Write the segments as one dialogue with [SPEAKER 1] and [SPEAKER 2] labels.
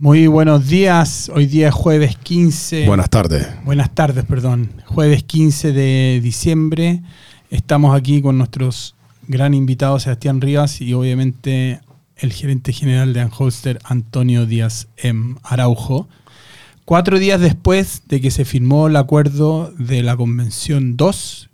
[SPEAKER 1] Muy buenos días, hoy día es jueves 15.
[SPEAKER 2] Buenas tardes.
[SPEAKER 1] Buenas tardes, perdón. Jueves 15 de diciembre. Estamos aquí con nuestros gran invitados Sebastián Rivas y obviamente el gerente general de Anholster, Antonio Díaz M. Araujo. Cuatro días después de que se firmó el acuerdo de la Convención 2.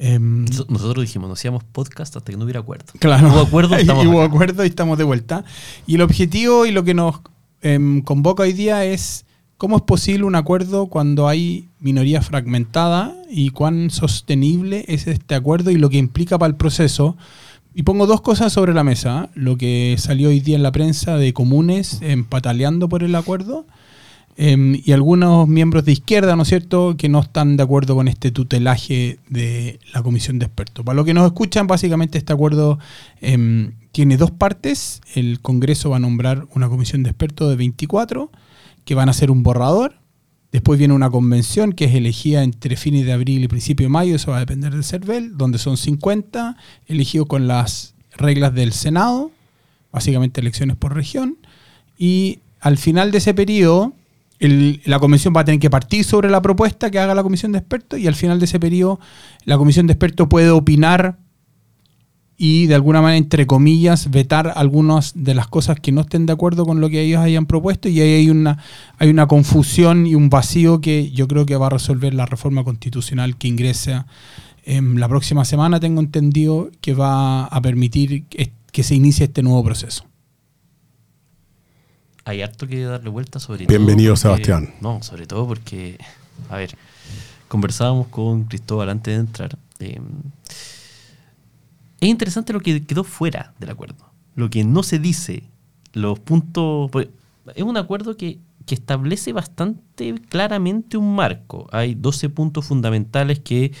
[SPEAKER 3] em, Nosotros dijimos, no hacíamos podcast hasta que no hubiera acuerdo.
[SPEAKER 1] Claro.
[SPEAKER 3] Hubo acuerdo,
[SPEAKER 1] estamos y hubo acuerdo y estamos de vuelta. Y el objetivo y lo que nos Em, convoca hoy día es cómo es posible un acuerdo cuando hay minoría fragmentada y cuán sostenible es este acuerdo y lo que implica para el proceso. Y pongo dos cosas sobre la mesa. Lo que salió hoy día en la prensa de comunes empataleando por el acuerdo. Em, y algunos miembros de izquierda, ¿no es cierto?, que no están de acuerdo con este tutelaje de la comisión de expertos. Para lo que nos escuchan, básicamente este acuerdo em, tiene dos partes. El Congreso va a nombrar una comisión de expertos de 24 que van a ser un borrador. Después viene una convención que es elegida entre fines de abril y principio de mayo, eso va a depender del CERVEL, donde son 50, elegidos con las reglas del Senado, básicamente elecciones por región. Y al final de ese periodo, la convención va a tener que partir sobre la propuesta que haga la comisión de expertos y al final de ese periodo la comisión de expertos puede opinar y de alguna manera, entre comillas, vetar algunas de las cosas que no estén de acuerdo con lo que ellos hayan propuesto y ahí hay una, hay una confusión y un vacío que yo creo que va a resolver la reforma constitucional que ingresa en la próxima semana, tengo entendido, que va a permitir que se inicie este nuevo proceso.
[SPEAKER 3] Hay harto que darle vuelta sobre
[SPEAKER 2] Bienvenido, Sebastián.
[SPEAKER 3] No, sobre todo porque, a ver, conversábamos con Cristóbal antes de entrar. Eh, es interesante lo que quedó fuera del acuerdo. Lo que no se dice, los puntos... Pues, es un acuerdo que, establece bastante claramente un marco. Hay 12 puntos fundamentales que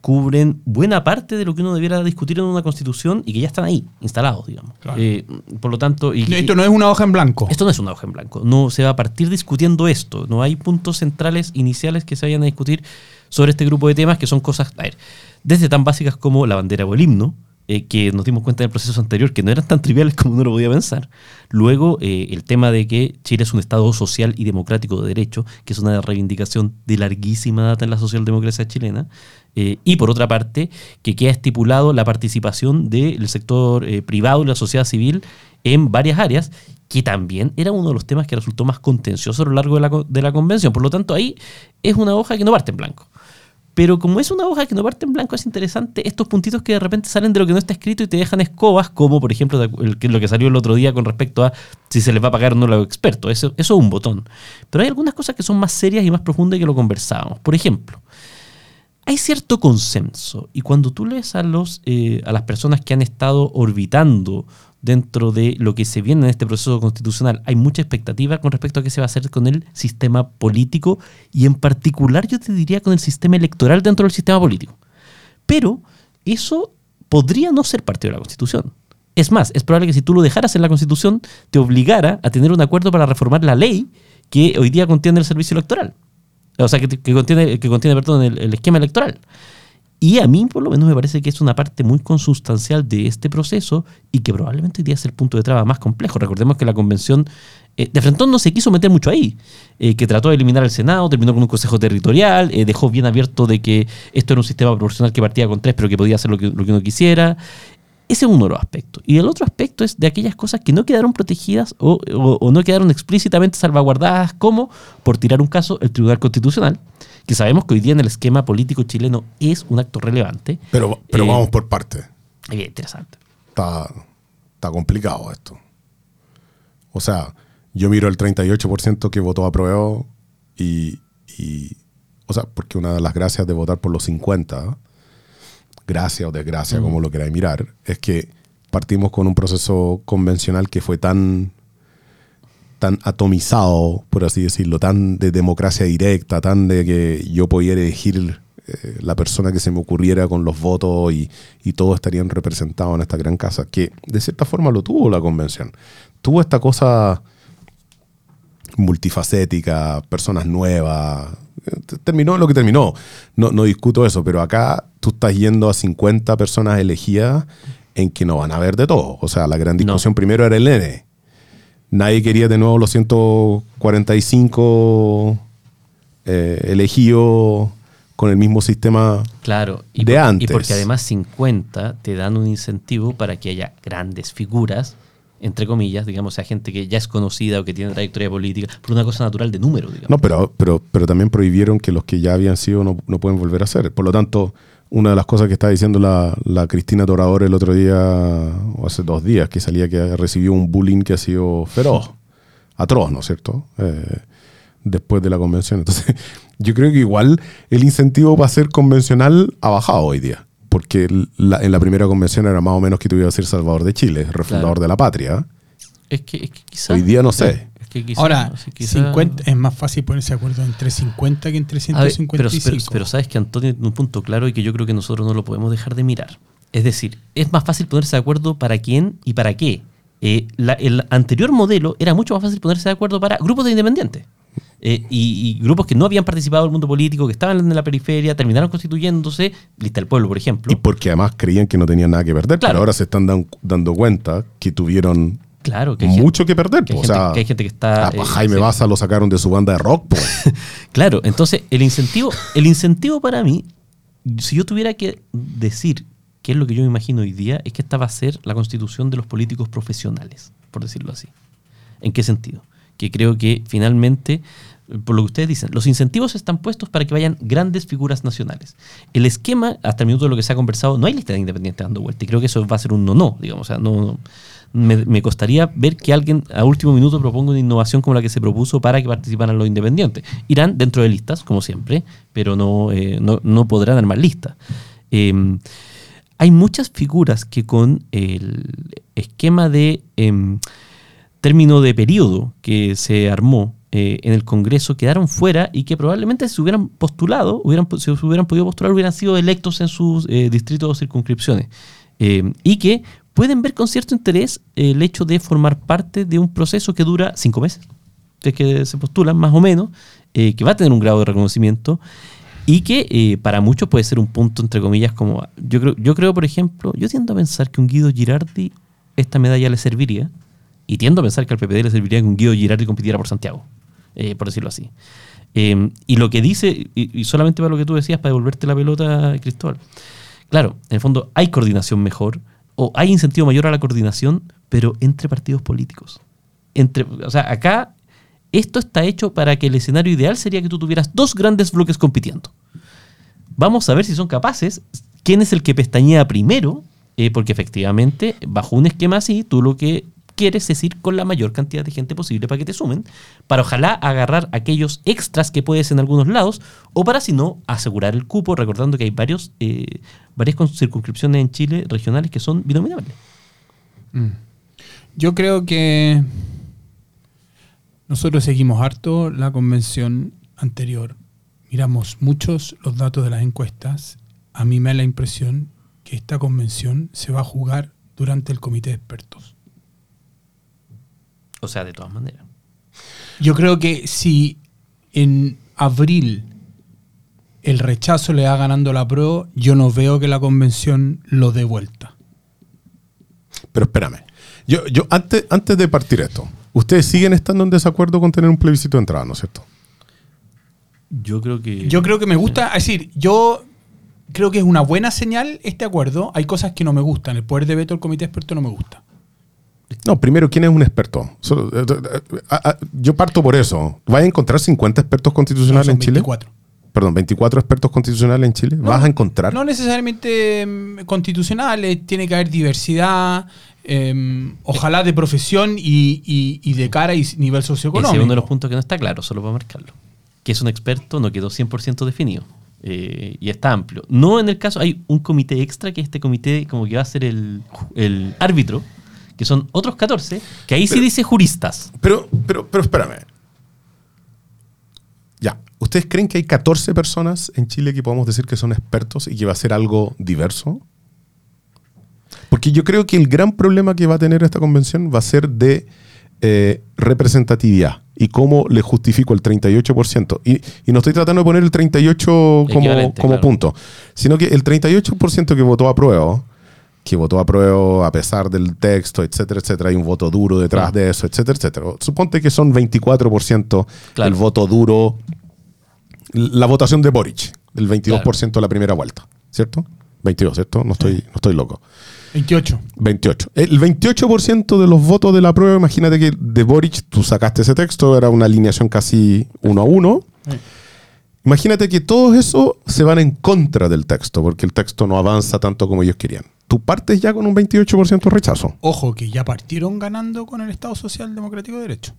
[SPEAKER 3] cubren buena parte de lo que uno debiera discutir en una constitución y que ya están ahí, instalados, digamos. Eh, por lo tanto... Y,
[SPEAKER 1] esto no es una hoja en blanco.
[SPEAKER 3] Esto no es una hoja en blanco. No se va a partir discutiendo esto. No hay puntos centrales iniciales que se vayan a discutir sobre este grupo de temas que son cosas, a ver, desde tan básicas como la bandera o el himno, eh, que nos dimos cuenta en el proceso anterior que no eran tan triviales como uno lo podía pensar. Luego, eh, el tema de que Chile es un Estado social y democrático de derecho, que es una reivindicación de larguísima data en la socialdemocracia chilena. Eh, y por otra parte, que queda estipulado la participación del sector privado y la sociedad civil en varias áreas, que también era uno de los temas que resultó más contencioso a lo largo de la, de la convención. Por lo tanto, ahí es una hoja que no parte en blanco. Pero como es una hoja que no parte en blanco, es interesante estos puntitos que de repente salen de lo que no está escrito y te dejan escobas, como por ejemplo lo que salió el otro día con respecto a si se les va a pagar o no a los expertos. Eso, eso es un botón. Pero hay algunas cosas que son más serias y más profundas que lo conversábamos. Por ejemplo, hay cierto consenso y cuando tú lees a, los, eh, a las personas que han estado orbitando dentro de lo que se viene en este proceso constitucional. Hay mucha expectativa con respecto a qué se va a hacer con el sistema político y en particular yo te diría con el sistema electoral dentro del sistema político. Pero eso podría no ser parte de la Constitución. Es más, es probable que si tú lo dejaras en la Constitución te obligara a tener un acuerdo para reformar la ley que hoy día contiene el servicio electoral. O sea, que, contiene, que contiene perdón, el esquema electoral. Y a mí, por lo menos, me parece que es una parte muy consustancial de este proceso y que probablemente hoy día es el punto de traba más complejo. Recordemos que la convención eh, de Frentón no se quiso meter mucho ahí, eh, que trató de eliminar el Senado, terminó con un consejo territorial, eh, dejó bien abierto de que esto era un sistema proporcional que partía con tres, pero que podía hacer lo que, lo que uno quisiera. Ese es uno de los aspectos. Y el otro aspecto es de aquellas cosas que no quedaron protegidas o, o no quedaron explícitamente salvaguardadas, como, por tirar un caso, el Tribunal Constitucional que sabemos que hoy día en el esquema político chileno es un acto relevante.
[SPEAKER 2] Pero, pero eh, vamos por parte.
[SPEAKER 3] Bien, interesante.
[SPEAKER 2] Está, está complicado esto. O sea, yo miro el 38% que votó a prueba y, y, o sea, porque una de las gracias de votar por los 50, gracia o desgracia, como lo queráis mirar, es que partimos con un proceso convencional que fue tan tan atomizado, por así decirlo, tan de democracia directa, tan de que yo podía elegir eh, la persona que se me ocurriera con los votos y, y todos estarían representados en esta gran casa, que de cierta forma lo tuvo la convención. Tuvo esta cosa multifacética, personas nuevas. Terminó lo que terminó. No, no discuto eso, pero acá tú estás yendo a 50 personas elegidas en que no van a ver de todo. O sea, la gran discusión primero era el N nadie quería de nuevo los 145 eh, elegidos con el mismo sistema
[SPEAKER 3] Claro, y,
[SPEAKER 2] de
[SPEAKER 3] por-
[SPEAKER 2] antes.
[SPEAKER 3] y porque además 50 te dan un incentivo para que haya grandes figuras, entre comillas, digamos, o sea, gente que ya es conocida o que tiene trayectoria política, por una cosa natural de número, digamos.
[SPEAKER 2] No, pero, pero, pero también prohibieron que los que ya habían sido no, no pueden volver a ser. Por lo tanto, una de las cosas que estaba diciendo la, la Cristina Torador el otro día, o hace dos días, que salía que recibió un bullying que ha sido feroz, atroz, ¿no es cierto? Eh, después de la convención. Entonces, yo creo que igual el incentivo para ser convencional ha bajado hoy día. Porque la- en la primera convención era más o menos que tú ibas a ser Salvador de Chile, refundador
[SPEAKER 3] Claro.
[SPEAKER 2] de la patria.
[SPEAKER 3] Es que, es que quizá-
[SPEAKER 2] Hoy día no sé.
[SPEAKER 3] Es que quizá-
[SPEAKER 1] Ahora,
[SPEAKER 3] quizá-
[SPEAKER 1] 50, es más fácil ponerse de acuerdo entre 50 que entre
[SPEAKER 3] A ver,
[SPEAKER 1] 155.
[SPEAKER 3] pero, pero, pero sabes que Antonio tiene un punto claro y que yo creo que nosotros no lo podemos dejar de mirar. Es decir, es más fácil ponerse de acuerdo para quién y para qué. Eh, la- el anterior modelo era mucho más fácil ponerse de acuerdo para grupos de independientes. Eh, y, y grupos que no habían participado del mundo político, que estaban en la periferia, terminaron constituyéndose, lista del pueblo, por ejemplo.
[SPEAKER 2] Y porque además creían que no tenían nada que perder,
[SPEAKER 3] Claro.
[SPEAKER 2] pero ahora se están dan- dando cuenta que tuvieron
[SPEAKER 3] claro, que
[SPEAKER 2] mucho que perder.
[SPEAKER 3] que hay
[SPEAKER 2] po.
[SPEAKER 3] gente,
[SPEAKER 2] o sea,
[SPEAKER 3] que hay gente que está...
[SPEAKER 2] a
[SPEAKER 3] eh,
[SPEAKER 2] Jaime
[SPEAKER 3] sí.
[SPEAKER 2] Baza lo sacaron de su banda de rock.
[SPEAKER 3] Claro, entonces el incentivo, el incentivo para mí, si yo tuviera que decir qué es lo que yo me imagino hoy día, es que esta va a ser la constitución de los políticos profesionales, por decirlo así. ¿En qué sentido? Que creo que finalmente, por lo que ustedes dicen, los incentivos están puestos para que vayan grandes figuras nacionales. El esquema, hasta el minuto de lo que se ha conversado, no hay lista de independientes dando vuelta. Y creo que eso va a ser un no-no, digamos. O sea, no, no- me, costaría ver que alguien a último minuto proponga una innovación como la que se propuso para que participaran los independientes. Irán dentro de listas, como siempre, pero no, eh, no, no podrán armar listas. Eh, hay muchas figuras que con el esquema de em, término de periodo que se armó eh, en el Congreso quedaron fuera y que probablemente si hubieran postulado, hubieran, si hubieran podido postular, hubieran sido electos en sus eh, distritos o circunscripciones. Eh, y que pueden ver con cierto interés el hecho de formar parte de un proceso que dura cinco meses, que que se postulan más o menos, eh, que va a tener un grado de reconocimiento y que eh, para muchos puede ser un punto, entre comillas, como... Yo creo, yo creo, por ejemplo, yo tiendo a pensar que un Guido Girardi esta medalla le serviría, y tiendo a pensar que al PPD le serviría que un Guido Girardi compitiera por Santiago, eh, por decirlo así. Eh, y lo que dice, y, y solamente para lo que tú decías, para devolverte la pelota, Cristóbal, claro, en el fondo hay coordinación mejor, o hay incentivo mayor a la coordinación, pero entre partidos políticos. Entre, o sea, acá esto está hecho para que el escenario ideal sería que tú tuvieras dos grandes bloques compitiendo. Vamos a ver si son capaces. ¿Quién es el que pestañea primero? Eh, porque efectivamente, bajo un esquema así, tú lo que quieres es ir con la mayor cantidad de gente posible para que te sumen, para ojalá agarrar aquellos extras que puedes en algunos lados, o para si no, asegurar el cupo, recordando que hay varios, eh, varias circunscripciones en Chile regionales que son binominables.
[SPEAKER 1] Yo creo que nosotros seguimos harto la convención anterior. Miramos muchos los datos de las encuestas. A mí me da la impresión que esta convención se va a jugar durante el comité de expertos.
[SPEAKER 3] O sea, de todas maneras.
[SPEAKER 1] Yo creo que si en abril el rechazo le va ganando la pro, yo no veo que la convención lo dé vuelta.
[SPEAKER 2] Pero espérame. Yo, yo antes, antes de partir esto, ustedes siguen estando en desacuerdo con tener un plebiscito de entrada, ¿no es cierto?
[SPEAKER 3] Yo creo que...
[SPEAKER 1] Yo creo que me gusta, es decir, yo creo que es una buena señal este acuerdo. Hay cosas que no me gustan. El poder de veto del comité experto no me gusta.
[SPEAKER 2] No, primero, ¿quién es un experto? Eh, eh, eh, ah, ah, yo parto por eso. ¿Vas a encontrar 50 expertos
[SPEAKER 1] No,
[SPEAKER 2] constitucionales
[SPEAKER 1] son
[SPEAKER 2] en Chile?
[SPEAKER 1] 24.
[SPEAKER 2] Perdón, 24 expertos constitucionales en Chile. ¿Vas a encontrar?
[SPEAKER 1] No necesariamente mm, constitucionales, tiene que haber diversidad, em, ojalá de profesión y, y- y de cara y nivel
[SPEAKER 3] Ese es
[SPEAKER 1] socioeconómico.
[SPEAKER 3] uno de los puntos que no está claro, solo para marcarlo. Que es un experto, no quedó 100% definido. eh, y está amplio. No en el caso, hay un comité extra, que este comité como que va a ser el, el árbitro, que son otros 14, que ahí sí
[SPEAKER 2] Pero-
[SPEAKER 3] dice juristas.
[SPEAKER 2] Pero, pero, pero espérame. Ya, ¿ustedes creen que hay 14 personas en Chile que podemos decir que son expertos y que va a ser algo diverso? Porque yo creo que el gran problema que va a tener esta convención va a ser de eh, representatividad y cómo le justifico el 38%. Y, y no estoy tratando de poner el 38 como, como
[SPEAKER 3] claro.
[SPEAKER 2] punto, sino que el 38% que votó a prueba, que votó a prueba a pesar del texto, etcétera, etcétera. Hay un voto duro detrás
[SPEAKER 3] Claro.
[SPEAKER 2] de eso, etcétera, etcétera. Suponte que son 24%
[SPEAKER 3] Claro.
[SPEAKER 2] el voto duro, la votación de Boric, del 22% de la primera vuelta, ¿cierto? 22, ¿cierto? No estoy, no estoy loco.
[SPEAKER 1] 28.
[SPEAKER 2] 28. El 28% de los votos de la prueba, imagínate que de Boric tú sacaste ese texto, era una alineación casi uno a uno.
[SPEAKER 1] Sí.
[SPEAKER 2] Imagínate que todo eso se van en contra del texto, porque el texto no avanza tanto como ellos querían. Tú partes ya con un 28% de rechazo.
[SPEAKER 1] Ojo, que ya partieron ganando con el Estado Social Democrático de Derecho.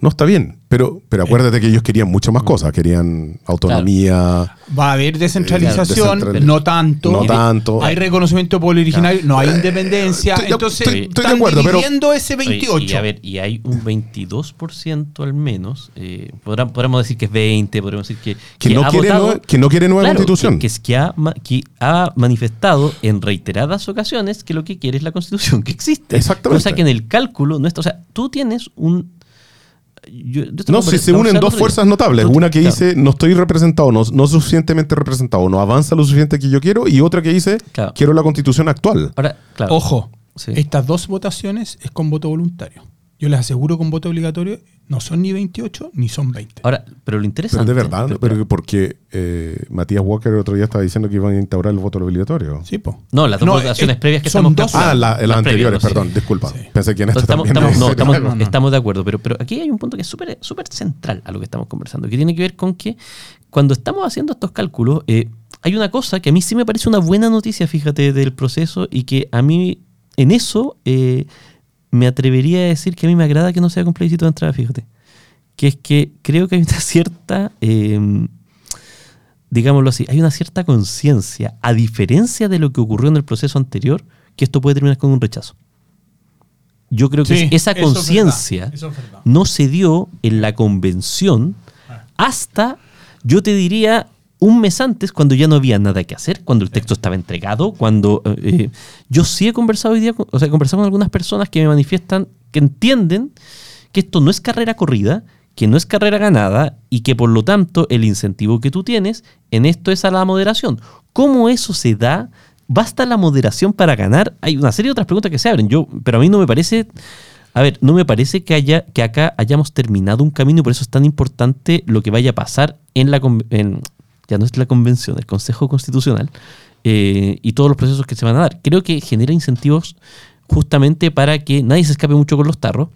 [SPEAKER 2] No está bien, pero, pero acuérdate que ellos querían mucho más cosas. Querían autonomía.
[SPEAKER 1] Va a haber descentralización,
[SPEAKER 2] Descentral-
[SPEAKER 1] no tanto.
[SPEAKER 2] No tanto.
[SPEAKER 1] Hay reconocimiento de pueblo originario, no hay independencia.
[SPEAKER 2] Estoy de-
[SPEAKER 1] Entonces,
[SPEAKER 2] estoy- estoy de
[SPEAKER 1] están
[SPEAKER 2] acuerdo, pero-
[SPEAKER 1] ese
[SPEAKER 3] Oye,
[SPEAKER 1] 28.
[SPEAKER 3] Y, a ver, y hay un 22% al menos. eh, podrá- podríamos decir que es 20, podríamos decir que,
[SPEAKER 2] Que no
[SPEAKER 3] ha
[SPEAKER 2] quiere
[SPEAKER 3] votado-
[SPEAKER 2] nueva- que no quiere nueva
[SPEAKER 3] Claro,
[SPEAKER 2] constitución.
[SPEAKER 3] Que, que es que ha, que ha manifestado en reiteradas ocasiones que lo que quiere es la constitución que existe.
[SPEAKER 2] Exactamente.
[SPEAKER 3] Cosa que en el cálculo no está. O sea, tú tienes un. Yo- yo estoy
[SPEAKER 2] No, si se unen dos fuerzas
[SPEAKER 3] día.
[SPEAKER 2] notables. Una que
[SPEAKER 3] claro,
[SPEAKER 2] dice, no estoy representado, no, no suficientemente representado, no avanza lo suficiente que yo quiero, y otra que dice,
[SPEAKER 3] Claro.
[SPEAKER 2] quiero la constitución actual.
[SPEAKER 3] Ahora, claro.
[SPEAKER 1] Ojo,
[SPEAKER 3] Sí.
[SPEAKER 1] estas dos votaciones es con voto voluntario. Yo les aseguro con voto obligatorio no son ni 28 ni son 20.
[SPEAKER 3] Ahora, pero lo
[SPEAKER 2] Pero
[SPEAKER 3] interesante.
[SPEAKER 2] de verdad,
[SPEAKER 3] pero-
[SPEAKER 2] pero porque eh, Matías Walker el otro día estaba diciendo que iban a instaurar el voto obligatorio.
[SPEAKER 1] Sí, po.
[SPEAKER 3] No, las dos
[SPEAKER 1] No,
[SPEAKER 3] votaciones
[SPEAKER 1] eh,
[SPEAKER 3] previas que
[SPEAKER 1] son
[SPEAKER 3] estamos
[SPEAKER 1] dos.
[SPEAKER 2] Ah, la- las
[SPEAKER 3] Las
[SPEAKER 2] anteriores, perdón,
[SPEAKER 3] sí.
[SPEAKER 2] disculpa.
[SPEAKER 1] Sí.
[SPEAKER 2] Pensé que en esta
[SPEAKER 3] estamos, estamos- no, estamos,
[SPEAKER 1] No, no.
[SPEAKER 3] estamos de acuerdo, pero, pero aquí hay un punto que es súper súper central a lo que estamos conversando, que tiene que ver con que cuando estamos haciendo estos cálculos, eh, hay una cosa que a mí sí me parece una buena noticia, fíjate, del proceso y que a mí en eso eh, me atrevería a decir que a mí me agrada que no sea con plebiscito de entrada, fíjate. Que es que creo que hay una cierta, eh, digámoslo así, hay una cierta conciencia, a diferencia de lo que ocurrió en el proceso anterior, que esto puede terminar con un rechazo. Yo creo que
[SPEAKER 1] Sí,
[SPEAKER 3] esa conciencia
[SPEAKER 1] es
[SPEAKER 3] no se dio en la convención
[SPEAKER 1] Ah.
[SPEAKER 3] hasta, yo te diría, un mes antes, cuando ya no había nada que hacer, cuando el texto estaba entregado, cuando eh, eh, yo sí he conversado hoy día, con- o sea, he conversado con algunas personas que me manifiestan que entienden que esto no es carrera corrida, que no es carrera ganada y que por lo tanto el incentivo que tú tienes en esto es a la moderación. ¿Cómo eso se da? ¿Basta la moderación para ganar? Hay una serie de otras preguntas que se abren. Yo, pero a mí no me parece a ver, no me parece que, haya, que acá hayamos terminado un camino y por eso es tan importante lo que vaya a pasar en la en- ya no es la convención, el Consejo Constitucional eh, y todos los procesos que se van a dar. Creo que genera incentivos justamente para que nadie se escape mucho con los tarros.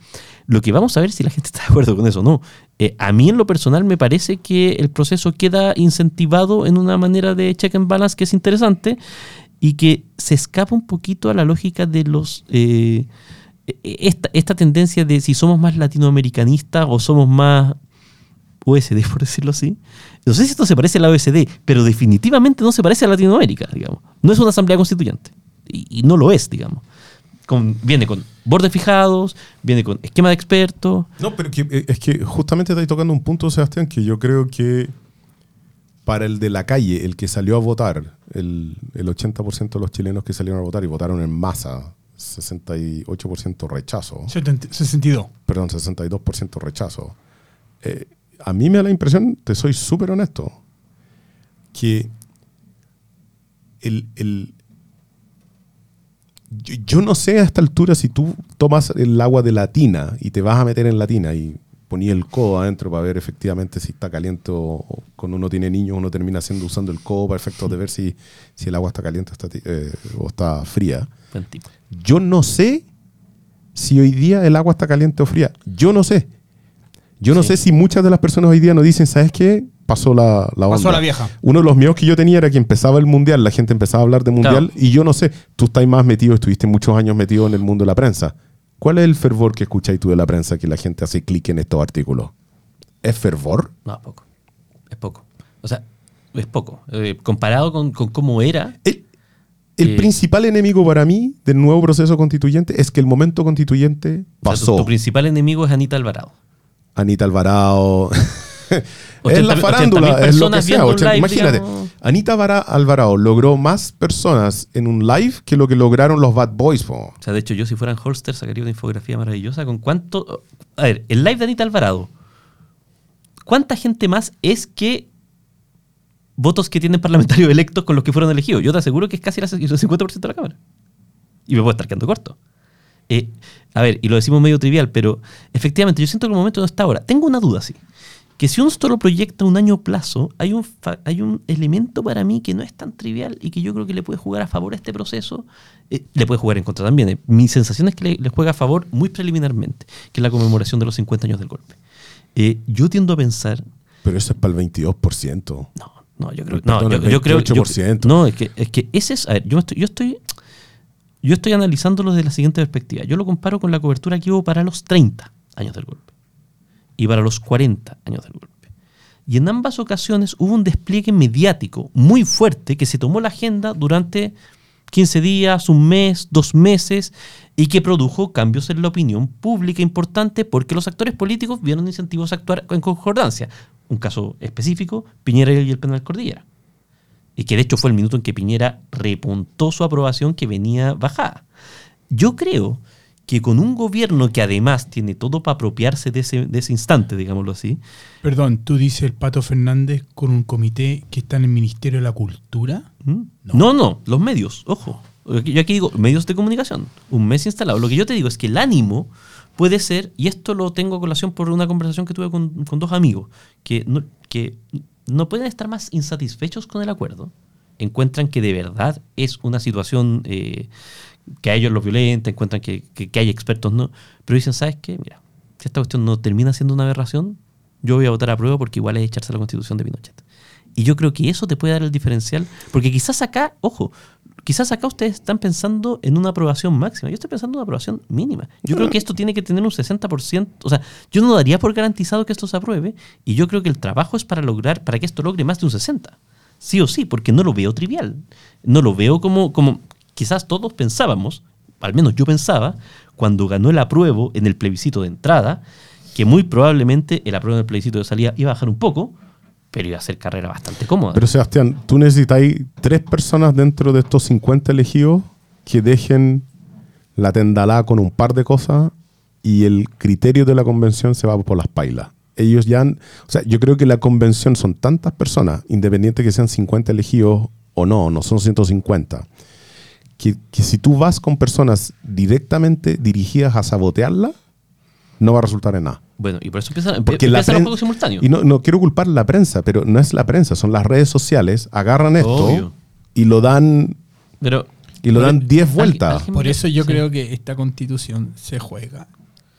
[SPEAKER 3] Lo que vamos a ver si la gente está de acuerdo con eso o no. Eh, a mí en lo personal me parece que el proceso queda incentivado en una manera de check and balance que es interesante y que se escapa un poquito a la lógica de los... eh, esta, esta tendencia de si somos más latinoamericanistas o somos más OSD, por decirlo así. No sé si esto se parece a la OSD, pero definitivamente no se parece a Latinoamérica, digamos. No es una asamblea constituyente. Y, y no lo es, digamos. Con- viene con bordes fijados, viene con esquema de expertos.
[SPEAKER 2] No, pero que, eh, es que justamente estáis tocando un punto, Sebastián, que yo creo que para el de la calle, el que salió a votar, el, el 80% de los chilenos que salieron a votar y votaron en masa, 68% rechazo,
[SPEAKER 1] 70 62.
[SPEAKER 2] perdón, 62% rechazo. Eh, a mí me da la impresión, te soy súper honesto, que el, el- yo, yo no sé a esta altura si tú tomas el agua de la tina y te vas a meter en la tina y poní el codo adentro para ver efectivamente si está caliente o o cuando uno tiene niños uno termina haciendo usando el codo para efectos de ver si, si el agua está caliente o está, eh, o está fría. Yo no sé si hoy día el agua está caliente o fría. Yo no sé. Yo no
[SPEAKER 3] Sí.
[SPEAKER 2] sé si muchas de las personas hoy día nos dicen, ¿sabes qué? Pasó la, la onda.
[SPEAKER 1] Pasó la vieja.
[SPEAKER 2] Uno de los miedos que yo tenía era que empezaba el mundial, la gente empezaba a hablar de mundial
[SPEAKER 3] Claro.
[SPEAKER 2] y yo no sé, tú estás más metido, estuviste muchos años metido en el mundo de la prensa. ¿Cuál es el fervor que escucháis tú de la prensa que la gente hace clic en estos artículos? ¿Es fervor?
[SPEAKER 3] No, es poco. Es poco. O sea, es poco. Eh, comparado con, con cómo era.
[SPEAKER 2] El, el
[SPEAKER 3] Eh,
[SPEAKER 2] principal enemigo para mí del nuevo proceso constituyente es que el momento constituyente
[SPEAKER 3] o sea,
[SPEAKER 2] pasó.
[SPEAKER 3] tu, tu principal enemigo es Anita Alvarado.
[SPEAKER 2] Anita Alvarado. es
[SPEAKER 3] 80.000
[SPEAKER 2] la farándula,
[SPEAKER 3] 80.000
[SPEAKER 2] es lo que sea.
[SPEAKER 3] viendo un
[SPEAKER 2] 80
[SPEAKER 3] live,
[SPEAKER 2] imagínate,
[SPEAKER 3] digamos.
[SPEAKER 2] Anita Vara- Alvarado logró más personas en un live que lo que lograron los Bad Boys. po.
[SPEAKER 3] O sea, de hecho, yo si fuera en Holster sacaría una infografía maravillosa con cuánto... A ver, el live de Anita Alvarado. ¿Cuánta gente más es que votos que tienen parlamentarios electos con los que fueron elegidos? Yo te aseguro que es casi el 50% de la Cámara. Y me puedo estar quedando corto. Eh, a ver, y lo decimos medio trivial, pero efectivamente yo siento que el momento no está ahora. Tengo una duda, sí. Que si uno solo proyecta un año plazo, hay un, hay un elemento para mí que no es tan trivial y que yo creo que le puede jugar a favor a este proceso. Eh, le puede jugar en contra también. eh. Mi sensación es que le, le juega a favor muy preliminarmente, que es la conmemoración de los 50 años del golpe. Yo tiendo a pensar
[SPEAKER 2] Pero eso es para el 22%.
[SPEAKER 3] no, no, yo creo
[SPEAKER 2] Perdón,
[SPEAKER 3] no, yo, yo creo yo-
[SPEAKER 2] 28%.
[SPEAKER 3] no, es que, es que ese es, a ver, yo estoy, yo estoy, yo estoy analizándolo desde la siguiente perspectiva. Yo lo comparo con la cobertura que hubo para los 30 años del golpe y para los 40 años del golpe. Y en ambas ocasiones hubo un despliegue mediático muy fuerte que se tomó la agenda durante 15 días, un mes, dos meses, y que produjo cambios en la opinión pública importante porque los actores políticos vieron incentivos a actuar en concordancia. Un caso específico, Piñera y el penal Cordillera. Y que de hecho fue el minuto en que Piñera repuntó su aprobación que venía bajada. Yo creo que con un gobierno que además tiene todo para apropiarse de ese, de ese instante, digámoslo así,
[SPEAKER 1] Perdón, tú dices el Pato Fernández con un comité que está en el Ministerio de la Cultura.
[SPEAKER 3] ¿Mm? No. no, los medios, ojo. Yo aquí digo medios de comunicación, un mes instalado. Lo que yo te digo es que el ánimo puede ser, y esto lo tengo a colación por una conversación que tuve con, con dos amigos, que no, que no pueden estar más insatisfechos con el acuerdo, encuentran que de verdad es una situación eh, que a ellos los violenta, encuentran que, que- que hay expertos, no, pero dicen, ¿sabes qué? Mira, si esta cuestión no termina siendo una aberración, yo voy a votar a prueba porque igual es echarse la constitución de Pinochet. Y yo creo que eso te puede dar el diferencial, porque quizás acá, ojo, quizás acá ustedes están pensando en una aprobación máxima, yo estoy pensando en una aprobación mínima. Yo creo que esto tiene que tener un 60%, o sea, yo no daría por garantizado que esto se apruebe, y yo creo que el trabajo es para lograr, para que esto logre más de un 60%. Sí o sí, porque no lo veo trivial. No lo veo como, como quizás todos pensábamos, al menos yo pensaba, cuando ganó el apruebo en el plebiscito de entrada, que muy probablemente el apruebo en el plebiscito de salida iba a bajar un poco, pero iba a ser carrera bastante cómoda.
[SPEAKER 2] Pero Sebastián, tú necesitáis tres personas dentro de estos 50 elegidos que dejen la tendalá con un par de cosas y el criterio de la convención se va por las pailas. Ellos ya han, o sea, yo creo que la convención son tantas personas, independiente que sean 50 elegidos o no, no son 150, que, que si tú vas con personas directamente dirigidas a sabotearla, no va a resultar en nada.
[SPEAKER 3] Bueno, y por eso empiezan,
[SPEAKER 2] Porque
[SPEAKER 3] empiezan
[SPEAKER 2] la
[SPEAKER 3] los juegos simultáneos.
[SPEAKER 2] Y no, no quiero culpar la prensa, pero no es la prensa, son las redes sociales, agarran esto
[SPEAKER 3] Obvio.
[SPEAKER 2] y lo dan
[SPEAKER 3] pero
[SPEAKER 2] y lo dan 10 vueltas.
[SPEAKER 1] Por eso yo
[SPEAKER 3] Sí.
[SPEAKER 1] creo que esta constitución se juega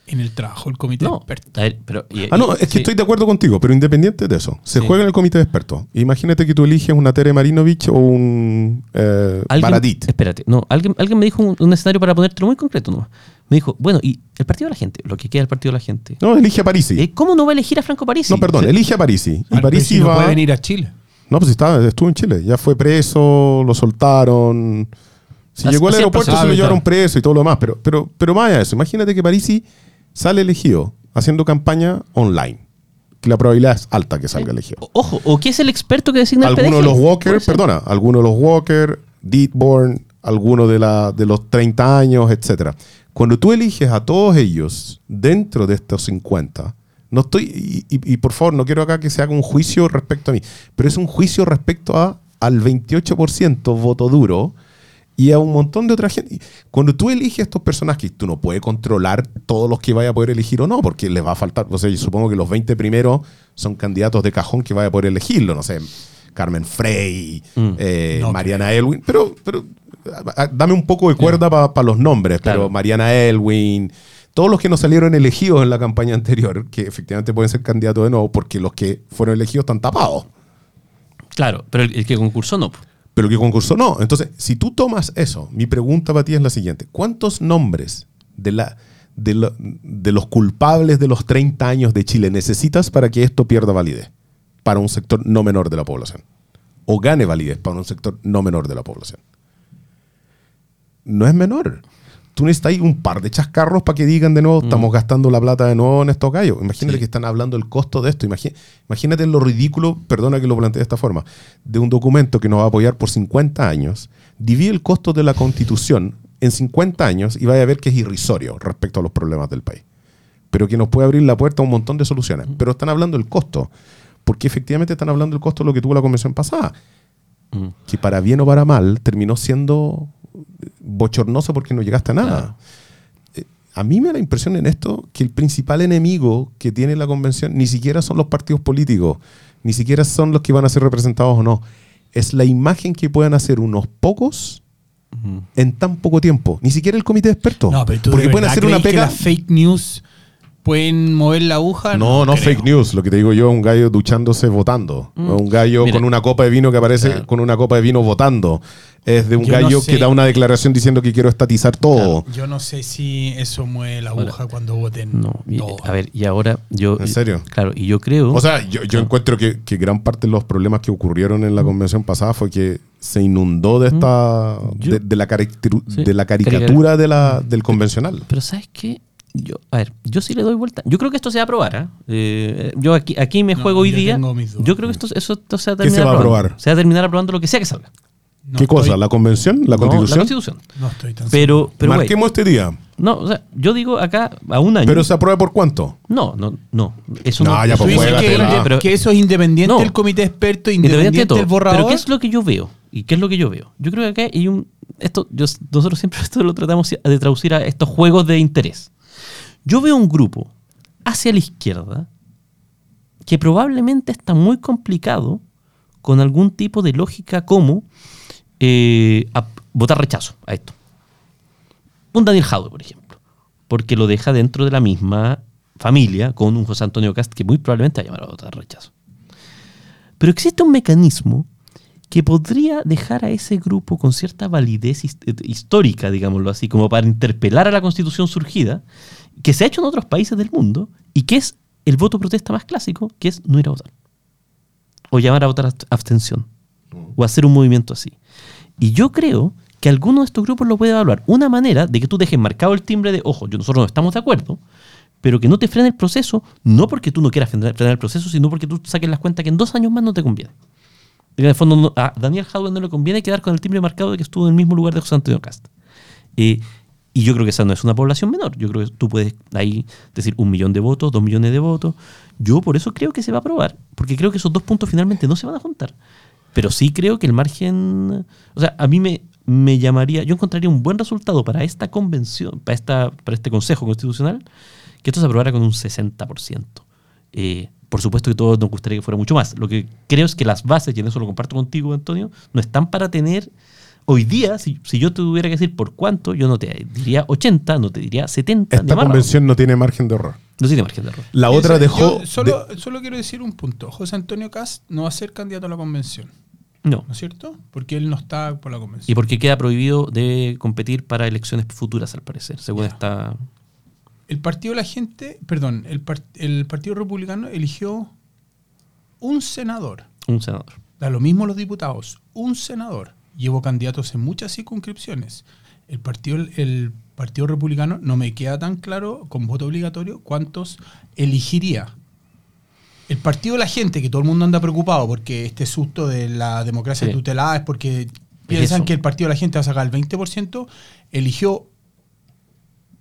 [SPEAKER 1] en el trabajo del comité de
[SPEAKER 3] no,
[SPEAKER 1] expertos.
[SPEAKER 3] a ver, pero, y-
[SPEAKER 2] Ah, no, es que
[SPEAKER 3] sí.
[SPEAKER 2] estoy de acuerdo contigo, pero independiente de eso, se
[SPEAKER 3] Sí.
[SPEAKER 2] juega en el comité de expertos. Imagínate que tú eliges una Tere Marinovich o un eh, Baradit.
[SPEAKER 3] Espérate, no, alguien, alguien me dijo un, un escenario para ponértelo muy concreto, ¿no? Me dijo, bueno, y el partido de la gente, lo que queda del partido de la gente.
[SPEAKER 2] No, elige a Parisi.
[SPEAKER 3] Eh, ¿Cómo no va a elegir a Franco Parisi?
[SPEAKER 2] no, perdón,
[SPEAKER 3] O sea,
[SPEAKER 2] elige a Parisi. Y Parisi
[SPEAKER 1] si no
[SPEAKER 2] va.
[SPEAKER 1] puede venir a Chile.
[SPEAKER 2] No, pues estaba, estuvo en Chile. Ya fue preso, lo soltaron. Si
[SPEAKER 3] Así-
[SPEAKER 2] llegó al
[SPEAKER 3] el
[SPEAKER 2] aeropuerto se lo llevaron preso y todo lo demás. Pero, pero, pero más allá de eso, imagínate que Parisi sale elegido haciendo campaña online. Que la probabilidad es alta que salga elegido.
[SPEAKER 3] o- Ojo, o que es el experto que designa el
[SPEAKER 2] Alguno de los Walker, perdona, alguno de los Walker, Deetborn, alguno de, la, de los 30 años, etcétera. Cuando tú eliges a todos ellos dentro de estos 50, no estoy, y, y- y por favor, no quiero acá que se haga un juicio respecto a mí, pero es un juicio respecto a, al 28% voto duro y a un montón de otra gente. Cuando tú eliges estos personajes, tú no puedes controlar todos los que vaya a poder elegir o no, porque les va a faltar. O sea, yo supongo que los 20 primeros son candidatos de cajón que vaya a poder elegirlo. No sé, Carmen Frey,
[SPEAKER 3] Mm.
[SPEAKER 2] eh,
[SPEAKER 1] No
[SPEAKER 2] Mariana Elwin. Pero, pero a- a- dame un poco de cuerda para los nombres.
[SPEAKER 3] Claro.
[SPEAKER 2] Pero Mariana Elwin, todos los que no salieron elegidos en la campaña anterior, que efectivamente pueden ser candidatos de nuevo, porque los que fueron elegidos están tapados.
[SPEAKER 3] Claro, pero el, el que concursó no.
[SPEAKER 2] Pero que concursó no. Entonces, si tú tomas eso, mi pregunta para ti es la siguiente. ¿Cuántos nombres de, la, de los culpables de los 30 años de Chile necesitas para que esto pierda validez para un sector no menor de la población? O gane validez para un sector no menor de la población. No es menor. Tú necesitas ahí un par de chascarros para que digan de nuevo, estamos gastando la plata de nuevo en estos gallos. Imagínate
[SPEAKER 3] Sí.
[SPEAKER 2] que están hablando del costo de esto. Imagínate lo ridículo, perdona que lo plantee de esta forma, de un documento que nos va a apoyar por 50 años. Divide el costo de la constitución en 50 años y vaya a ver que es irrisorio respecto a los problemas del país. Pero que nos puede abrir la puerta a un montón de soluciones. Pero están hablando del costo. Porque efectivamente están hablando del costo de lo que tuvo la convención pasada
[SPEAKER 3] Mm.
[SPEAKER 2] que para bien o para mal terminó siendo bochornoso porque no llegaste a nada.
[SPEAKER 3] Claro.
[SPEAKER 2] Eh, A mí me da la impresión en esto que el principal enemigo que tiene la convención ni siquiera son los partidos políticos, ni siquiera son los que van a ser representados o no. Es la imagen que puedan hacer unos pocos en tan poco tiempo. Ni siquiera el comité de expertos.
[SPEAKER 1] No, pero tú
[SPEAKER 2] porque
[SPEAKER 1] de
[SPEAKER 2] pueden hacer una
[SPEAKER 1] que
[SPEAKER 2] pega.
[SPEAKER 1] fake news pueden mover la aguja.
[SPEAKER 2] No, no
[SPEAKER 1] creo.
[SPEAKER 2] fake news. Lo que te digo yo, un gallo duchándose votando. Un gallo
[SPEAKER 3] Mira.
[SPEAKER 2] con una copa de vino que aparece
[SPEAKER 3] Claro.
[SPEAKER 2] con una copa de vino votando. Es de un
[SPEAKER 1] Yo no
[SPEAKER 2] gallo
[SPEAKER 1] sé.
[SPEAKER 2] que da una declaración diciendo que quiero estatizar todo.
[SPEAKER 1] Yo no sé si eso mueve la aguja cuando voten.
[SPEAKER 3] No, y- a ver, y ahora yo...
[SPEAKER 2] ¿En serio?
[SPEAKER 3] Claro, y yo creo...
[SPEAKER 2] O sea, yo, yo encuentro que, que gran parte de los problemas que ocurrieron en la convención pasada fue que se inundó de esta
[SPEAKER 3] Yo-
[SPEAKER 2] de, de la,
[SPEAKER 3] Sí.
[SPEAKER 2] de la caricatura de la, del convencional.
[SPEAKER 3] Pero ¿sabes qué? Yo, a ver, yo sí le doy vuelta. Yo creo que esto se va a aprobar. ¿ah? Eh, yo aquí, aquí me
[SPEAKER 1] No,
[SPEAKER 3] juego hoy día. Yo creo que esto, eso, esto se va a
[SPEAKER 2] ¿Qué se
[SPEAKER 3] terminar
[SPEAKER 2] va a aprobar?
[SPEAKER 3] Se va a terminar aprobando lo que sea que salga.
[SPEAKER 1] No
[SPEAKER 2] ¿Qué cosa?
[SPEAKER 1] estoy-
[SPEAKER 2] ¿La convención? ¿La
[SPEAKER 3] No,
[SPEAKER 2] constitución?
[SPEAKER 3] la constitución.
[SPEAKER 1] No estoy tan
[SPEAKER 3] Pero, pero
[SPEAKER 2] Marquemos este día.
[SPEAKER 3] no, o sea, yo digo acá a un año.
[SPEAKER 2] ¿Pero se aprueba por cuánto?
[SPEAKER 3] no, no, no. Eso
[SPEAKER 2] No,
[SPEAKER 3] no.
[SPEAKER 2] ya,
[SPEAKER 3] eso
[SPEAKER 2] pues,
[SPEAKER 3] no-
[SPEAKER 2] juégatela.
[SPEAKER 1] que,
[SPEAKER 3] pero-
[SPEAKER 1] que eso es independiente
[SPEAKER 3] No.
[SPEAKER 1] del comité de expertos,
[SPEAKER 3] Independiente
[SPEAKER 1] independiente del borrador.
[SPEAKER 3] Pero ¿qué es lo que yo veo? ¿Y qué es lo que yo veo? Yo creo que acá hay un... Esto, yo- nosotros siempre esto lo tratamos de traducir a estos juegos de interés. Yo veo un grupo hacia la izquierda que probablemente está muy complicado con algún tipo de lógica como eh, a- votar rechazo a esto. Un Daniel Jadwe, por ejemplo, porque lo deja dentro de la misma familia con un José Antonio Cast que muy probablemente va a llamar a votar rechazo. Pero existe un mecanismo que podría dejar a ese grupo con cierta validez eh, histórica, digámoslo así, como para interpelar a la constitución surgida, que se ha hecho en otros países del mundo y que es el voto protesta más clásico, que es no ir a votar. O llamar a votar abst- abstención. O hacer un movimiento así. Y yo creo que alguno de estos grupos lo puede evaluar. Una manera de que tú dejes marcado el timbre de, ojo, nosotros no estamos de acuerdo, pero que no te frene el proceso, no porque tú no quieras frenar, el proceso, sino porque tú saques las cuentas que en dos años más no te conviene. En el fondo, a Daniel Jadwe no le conviene quedar con el timbre marcado de que estuvo en el mismo lugar de José Antonio Cast. Eh, y yo creo que esa no es una población menor. Yo creo que tú puedes ahí decir un millón de votos, dos millones de votos. Yo por eso creo que se va a aprobar, porque creo que esos dos puntos finalmente no se van a juntar. Pero sí creo que el margen. O sea, a mí me, me llamaría. Yo encontraría un buen resultado para esta convención, para, esta, para este Consejo Constitucional, que esto se aprobara con un 60%. Eh, por supuesto que todos nos gustaría que fuera mucho más. Lo que creo es que las bases, y en eso lo comparto contigo, Antonio, no están para tener. Hoy día, si, si yo tuviera que decir por cuánto, yo no te diría 80, no te diría 70. ni
[SPEAKER 2] Esta convención no tiene margen de error.
[SPEAKER 3] No tiene margen de error.
[SPEAKER 2] La
[SPEAKER 1] Eso-
[SPEAKER 2] otra dejó...
[SPEAKER 1] yo solo,
[SPEAKER 2] de-
[SPEAKER 1] solo quiero decir un punto. José Antonio Cast no va a ser candidato a la convención,
[SPEAKER 3] No.
[SPEAKER 1] ¿no es cierto? Porque él no está por la
[SPEAKER 3] Y
[SPEAKER 1] convención.
[SPEAKER 3] porque queda prohibido de competir para elecciones futuras, al parecer, según
[SPEAKER 1] Ya.
[SPEAKER 3] esta.
[SPEAKER 1] El partido de la gente, perdón, el, par- el Partido Republicano eligió un senador.
[SPEAKER 3] Un senador.
[SPEAKER 1] Da lo mismo los diputados, un senador. Llevo candidatos en muchas circunscripciones. El partido, el partido Republicano no me queda tan claro, con voto obligatorio, cuántos elegiría. El partido de la gente, que todo el mundo anda preocupado porque este susto de la democracia
[SPEAKER 3] Sí.
[SPEAKER 1] tutelada es porque piensan que el partido de la gente va a sacar el 20%, eligió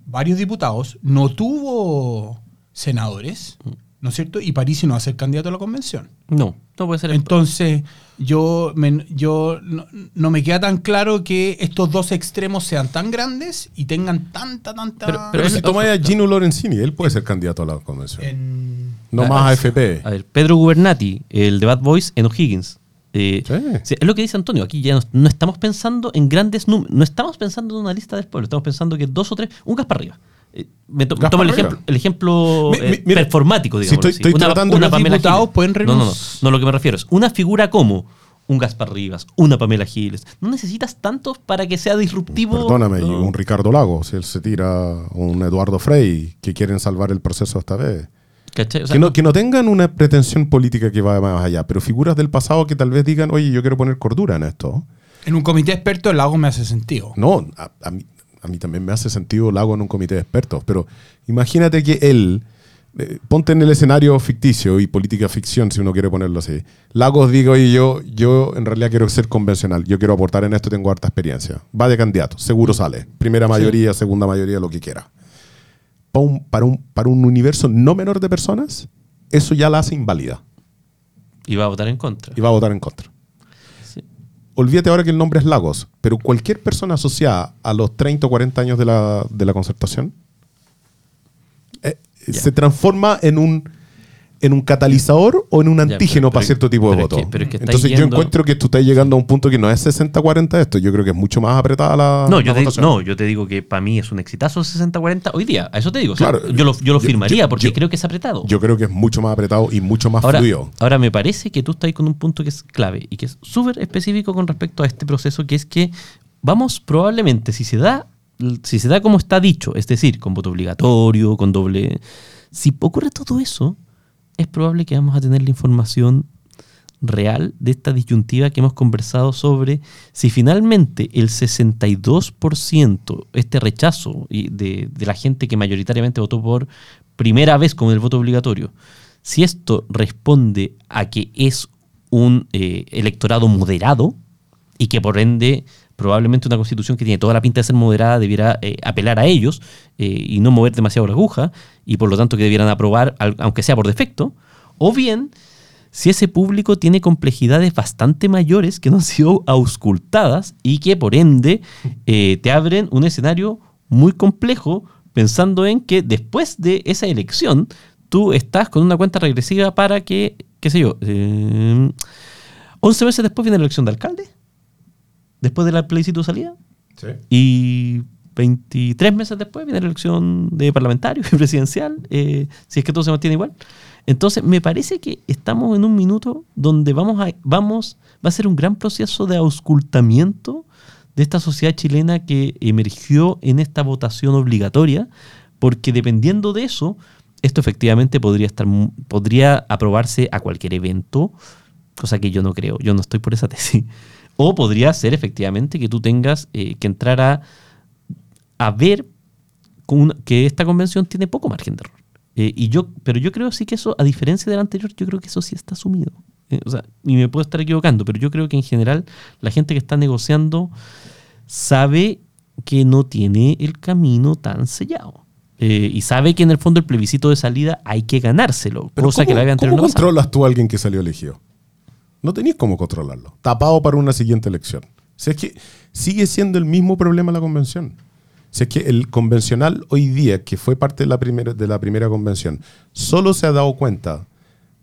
[SPEAKER 1] varios diputados, no tuvo senadores,
[SPEAKER 3] Mm.
[SPEAKER 1] ¿No es cierto? Y París no va a ser candidato a la convención.
[SPEAKER 3] No, no puede ser. el-
[SPEAKER 1] Entonces, yo, me, yo no, no me queda tan claro que estos dos extremos sean tan grandes y tengan tanta, tanta...
[SPEAKER 3] Pero-
[SPEAKER 2] si toma a Gino Lorenzini, él puede ser candidato a la convención.
[SPEAKER 1] en-
[SPEAKER 2] no
[SPEAKER 3] Ah,
[SPEAKER 2] más
[SPEAKER 3] ah,
[SPEAKER 2] AFP.
[SPEAKER 3] A ver, Pedro Gubernati, el de Bad Boys en O'Higgins. Eh,
[SPEAKER 2] Sí.
[SPEAKER 3] sí, es lo que dice Antonio. Aquí ya no, no estamos pensando en grandes números. No estamos pensando en una lista del pueblo. Estamos pensando que dos o tres. Un gas para arriba. Eh, me to- tomo el ejemplo, el ejemplo
[SPEAKER 2] Mi-
[SPEAKER 3] eh,
[SPEAKER 2] mi- mira,
[SPEAKER 3] performático,
[SPEAKER 2] si
[SPEAKER 3] digamos.
[SPEAKER 2] estoy- estoy tratando
[SPEAKER 1] de- Los diputados pueden
[SPEAKER 3] No, no, no, no. lo que me refiero es una figura como un Gaspar Rivas, una Pamela Giles. No necesitas tantos para que sea disruptivo.
[SPEAKER 2] Perdóname, y
[SPEAKER 3] No.
[SPEAKER 2] un Ricardo Lago, si él se tira, un Eduardo Frey, que quieren salvar el proceso esta vez.
[SPEAKER 3] ¿Cachai? O sea,
[SPEAKER 2] que, no, que no tengan una pretensión política que vaya más allá, pero figuras del pasado que tal vez digan, oye, yo quiero poner cordura en esto.
[SPEAKER 1] En un comité experto el lago me hace sentido.
[SPEAKER 2] No, a, a mí, a mí también me hace sentido Lago en un comité de expertos, pero imagínate que él, eh, ponte en el escenario ficticio y política ficción, si uno quiere ponerlo así. Lagos diga, oye, yo, yo en realidad quiero ser convencional, yo quiero aportar en esto, tengo harta experiencia. Va de candidato, seguro sale. Primera mayoría, segunda mayoría, lo que quiera. Para un, para, un, para un universo no menor de personas, eso ya la hace inválida
[SPEAKER 3] Y va a votar en contra.
[SPEAKER 2] y va a votar en contra. Olvídate ahora que el nombre es Lagos, pero cualquier persona asociada a los 30 o 40 años de la, de la concertación eh, se transforma en un en un catalizador o en un
[SPEAKER 3] Ya,
[SPEAKER 2] antígeno
[SPEAKER 3] pero-
[SPEAKER 2] para
[SPEAKER 3] pero-
[SPEAKER 2] cierto tipo de
[SPEAKER 3] es
[SPEAKER 2] voto.
[SPEAKER 3] que- pero es que estáis
[SPEAKER 2] Entonces yo encuentro que tú estás llegando a un punto que no es 60-40 esto, yo creo que es mucho más apretada la,
[SPEAKER 3] No,
[SPEAKER 2] la
[SPEAKER 3] yo te,
[SPEAKER 2] votación.
[SPEAKER 3] no, yo te digo que para mí es un exitazo 60-40 hoy día. A eso te digo. o sea,
[SPEAKER 2] Claro,
[SPEAKER 3] yo lo, yo lo firmaría
[SPEAKER 2] yo-
[SPEAKER 3] porque
[SPEAKER 2] yo-
[SPEAKER 3] creo que es apretado.
[SPEAKER 2] Yo creo que es mucho más apretado y mucho más
[SPEAKER 3] ahora,
[SPEAKER 2] fluido.
[SPEAKER 3] ahora, me parece que tú estás ahí con un punto que es clave y que es súper específico con respecto a este proceso, que es que vamos probablemente, si se da, si se da como está dicho, es decir, con voto obligatorio, con doble... Si ocurre todo eso, es probable que vamos a tener la información real de esta disyuntiva que hemos conversado sobre si finalmente el 62%, este rechazo de, de la gente que mayoritariamente votó por primera vez con el voto obligatorio, si esto responde a que es un eh, electorado moderado y que por ende probablemente una constitución que tiene toda la pinta de ser moderada debiera eh, apelar a ellos eh, y no mover demasiado la aguja y por lo tanto que debieran aprobar aunque sea por defecto, o bien si ese público tiene complejidades bastante mayores que no han sido auscultadas y que por ende eh, te abren un escenario muy complejo pensando en que después de esa elección tú estás con una cuenta regresiva para que, qué sé yo, eh, 11 meses después viene la elección de alcalde, después del plebiscito de salida, y 23 meses después viene la elección de parlamentario y presidencial, eh, si es que todo se mantiene igual. Entonces, me parece que estamos en un minuto donde vamos a, vamos, va a ser un gran proceso de auscultamiento de esta sociedad chilena que emergió en esta votación obligatoria, porque dependiendo de eso, esto efectivamente podría estar podría aprobarse a cualquier evento, cosa que yo no creo, yo no estoy por esa tesis. O podría ser efectivamente que tú tengas eh, que entrar a, a ver con una- que esta convención tiene poco margen de error. Eh, y yo, pero yo creo sí que eso, a diferencia del anterior, yo creo que eso sí está asumido. Eh, o sea, y me puedo estar equivocando, pero yo creo que en general la gente que está negociando sabe que no tiene el camino tan sellado. Eh, y sabe que en el fondo el plebiscito de salida hay que ganárselo,
[SPEAKER 2] Pero
[SPEAKER 3] cosa que
[SPEAKER 2] ¿cómo-
[SPEAKER 3] la había anterior
[SPEAKER 2] ¿Cómo
[SPEAKER 3] no
[SPEAKER 2] controlas tú a alguien que salió elegido? No tenías cómo controlarlo. Tapado para una siguiente elección. Si es que sigue siendo el mismo problema la convención. Si es que el convencional hoy día, que fue parte de la primera, de la primera convención, solo se ha dado cuenta